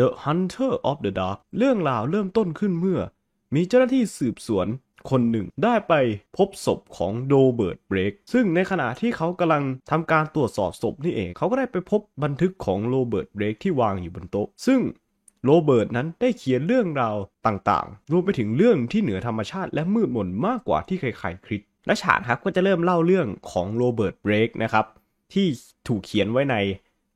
The Haunter of the Dark เรื่องราวเริ่มต้นขึ้นเมื่อ มีเจ้าหน้าที่สืบสวนคนหนึ่งได้ไปพบศพของโรเบิร์ตเบลกซึ่งในขณะที่เขากำลังทำการตรวจสอบศพนี่เอง เขาก็ได้ไปพบบันทึกของโรเบิร์ตเบลกที่วางอยู่บนโต๊ะ ซึ่งโรเบิร์ตนั้นได้เขียนเรื่องราวต่างๆ รวมไปถึงเรื่องที่เหนือธรรมชาติและมืดมนมากกว่าที่ใครๆคิด และฉากครับก็จะเริ่มเล่าเรื่องของโรเบิร์ตเบลกนะครับที่ถูกเขียนไว้ใน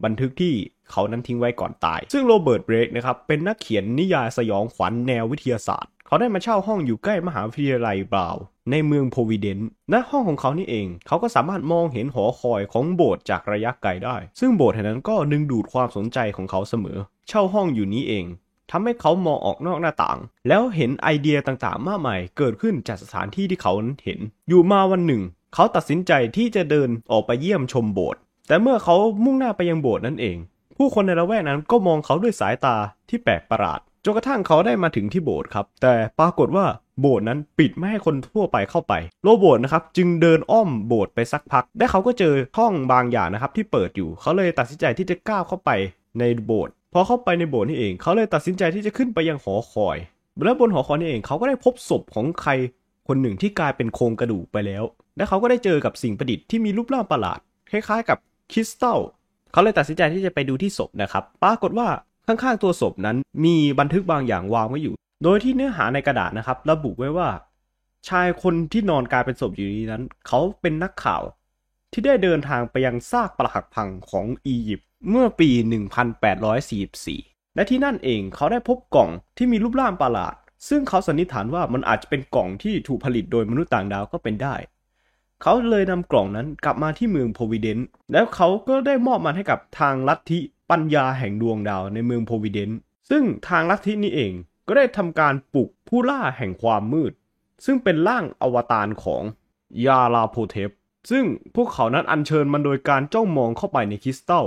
บันทึกที่ เขานั้นทิ้งไว้ก่อนตาย ซึ่งโรเบิร์ตเบรกนะครับเป็นนักเขียนนิยายสยองขวัญแนววิทยาศาสตร์ เขาได้มาเช่าห้องอยู่ใกล้มหาวิทยาลัยบราว์ในเมืองโพวิเดนณห้องของเขานี่เอง เขาก็สามารถมองเห็นหอคอยของโบสถ์จากระยะไกลได้ ซึ่งโบสถ์แห่งนั้นก็ดึงดูดความสนใจของเขาเสมอ เช่าห้องอยู่นี้เองทำให้เขามองออกนอกหน้าต่าง แล้วเห็นไอเดียต่างๆ มากมายเกิดขึ้นจากสถานที่ที่เขานั้นเห็น อยู่มาวันหนึ่ง เขาตัดสินใจที่จะเดินออกไปเยี่ยมชมโบสถ์แต่เมื่อเขามุ่งหน้าไปยังโบสถ์นั่นเอง ผู้คนในละแวกนั้นก็มองเขาด้วยสายตาที่แปลกประหลาดจนกระทั่งเขาได้มาถึงที่โบสถ์ครับ แต่ปรากฏว่าโบสถ์นั้นปิดไม่ให้คนทั่วไปเข้าไป โรโบทนะครับจึงเดินอ้อมโบสถ์ไปสักพัก และเขาก็เจอห้องบางอย่างนะครับที่เปิดอยู่ เขาเลยตัดสินใจที่จะก้าวเข้าไปในโบสถ์ พอเข้าไปในโบสถ์นี่เอง เขาเลยตัดสินใจที่จะขึ้นไปยังหอคอย และบนหอคอยนี่เองเขาก็ได้พบศพของใครคนหนึ่งที่กลายเป็นโครงกระดูกไปแล้ว และเขาก็ได้เจอกับสิ่งประดิษฐ์ที่มีรูปร่างประหลาด คล้ายๆ กับคริสตัล เขาเลยตัดสินใจที่จะไปดูที่ศพนะครับ ปรากฏว่าข้างๆตัวศพนั้นมีบันทึกบางอย่างวางไว้อยู่ โดยที่เนื้อหาในกระดาษนะครับ ระบุไว้ว่า ชายคนที่นอนกลายเป็นศพอยู่นี้นั้น เขาเป็นนักข่าว ที่ได้เดินทางไปยังซากปรักหักพังของอียิปต์เมื่อปี 1844 และที่นั่นเองเขาได้พบกล่องที่มีรูปร่างประหลาด ซึ่งเขาสันนิษฐานว่ามันอาจจะเป็นกล่องที่ถูกผลิตโดยมนุษย์ต่างดาวก็เป็นได้ เขาเลยนำกล่องนั้นกลับมาที่เมืองโพวิเดนต์แล้วเขาก็ได้มอบมันให้กับทางลัทธิปัญญาแห่งดวงดาวในเมืองโพวิเดนต์ซึ่งทางลัทธินี้เองก็ได้ทำการปลุกผู้ล่าแห่งความมืด ซึ่งเป็นร่างอวตารของยาลาโพเทปซึ่งพวกเขานั้นอัญเชิญมันโดยการจ้องมองเข้าไปในคริสตัล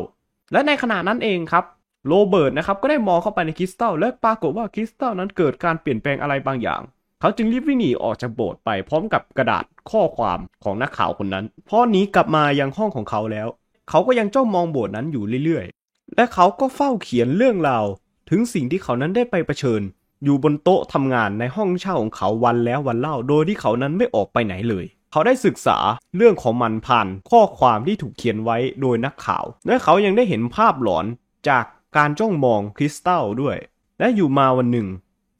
และในขณะนั้นเองครับโรเบิร์ตนะครับก็ได้มองเข้าไปในคริสตัลและปรากฏว่าคริสตัลนั้นเกิดการเปลี่ยนแปลงอะไรบางอย่าง เขาจึงรีบวิ่งหนีออกจากโบสถ์ไปพร้อมกับกระดาษข้อความของนักข่าวคนนั้น พอหนีกลับมายังห้องของเขาแล้ว เขาก็ยังจ้องมองโบสถ์นั้นอยู่เรื่อยๆ และเขาก็เฝ้าเขียนเรื่องราวถึงสิ่งที่เขานั้นได้ไปเผชิญ อยู่บนโต๊ะทำงานในห้องเช่าของเขาวันแล้ววันเล่า โดยที่เขานั้นไม่ออกไปไหนเลย เขาได้ศึกษาเรื่องของมันผ่านข้อความที่ถูกเขียนไว้โดยนักข่าว และเขายังได้เห็นภาพหลอนจากการจ้องมองคริสตัลด้วย และอยู่มาวันหนึ่ง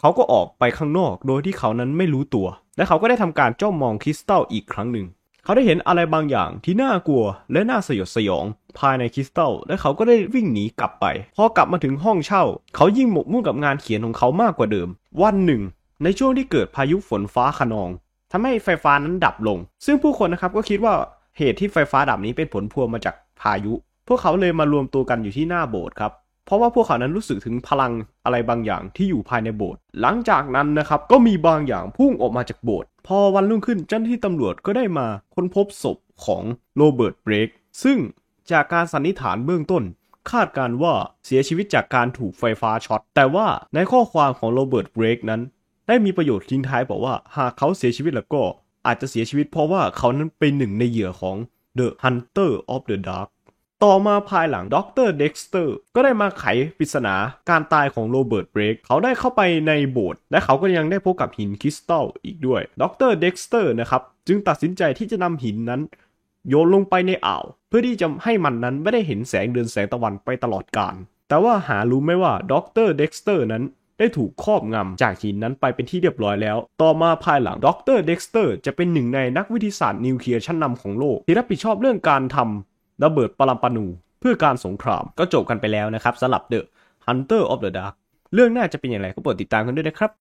เขาก็ออกไปข้างนอกโดยที่เขานั้นไม่รู้ตัว และเขาก็ได้ทำการจ้องมองคริสตัลอีกครั้งหนึ่ง เขาได้เห็นอะไรบางอย่างที่น่ากลัวและน่าสยดสยอง ภายในคริสตัลและเขาก็ได้วิ่งหนีกลับไป พอกลับมาถึงห้องเช่า เขายิ่งหมกมุ่นกับงานเขียนของเขามากกว่าเดิม วันหนึ่ง ในช่วงที่เกิดพายุฝนฟ้าขนองทำให้ไฟฟ้านั้นดับลง ซึ่งผู้คนนะครับก็คิดว่าเหตุที่ไฟฟ้าดับนี้เป็นผลพวงมาจากพายุ พวกเขาเลยมารวมตัวกันอยู่ที่หน้าโบสถ์ครับ ราะว่าพวกเขานั้นรู้สึกถึงพลังอะไรบางอย่างที่อยู่ภายในโบสถ์หลังจากนั้นนะครับก็มีบางอย่างพุ่งออกมาจากโบสถ์พอวันรุ่งขึ้นเจ้าหน้าที่ตำรวจก็ได้มาค้นพบศพของโรเบิร์ตเบรกซึ่งจากการสันนิษฐานเบื้องต้น คาดการว่าเสียชีวิตจากการถูกไฟฟ้าช็อต แต่ว่าในข้อความของโรเบิร์ตเบลกนั้น ได้มีประโยชน์ทิ้งท้ายบอกว่าหากเขาเสียชีวิตแล้วก็อาจจะเสียชีวิตเพราะว่าเขานั้นเป็นหนึ่งในเหยื่อของ The Haunter of the Dark ต่อมาภายหลังดรเด็กสเตอร์ก็ได้มาไขปริศนาการตายของโรเบิร์ตเบลกเขาได้เข้าไปในโบสถ์และเขาก็ยังได้พบกับหินคริสตัลอีกด้วยดรเด็กสเตอร์นะครับจึงตัดสินใจที่จะนำหินนั้นโยนลงไปในอ่าว เพื่อที่จะให้มันนั้นไม่ได้เห็นแสงเดือนแสงตะวันไปตลอดกาลแต่ว่าหารู้ไหมว่าดรเด็กสเตอร์นั้นได้ถูกครอบงำจากหินนั้นไปเป็นที่เรียบร้อยแล้ว ต่อมาภายหลังดรเด็กสเตอร์จะเป็นหนึ่งในนักวิทยาศาสตร์นิวเคลียร์ชั้นนำของโลก ที่รับผิดชอบเรื่องการทำ ระเบิดปรมาณูเพื่อการสงครามก็จบกันไปแล้วนะครับสำหรับ The Haunter of the Dark เรื่องหน้าจะเป็นอย่างไรก็โปรดติดตามกันด้วยนะครับ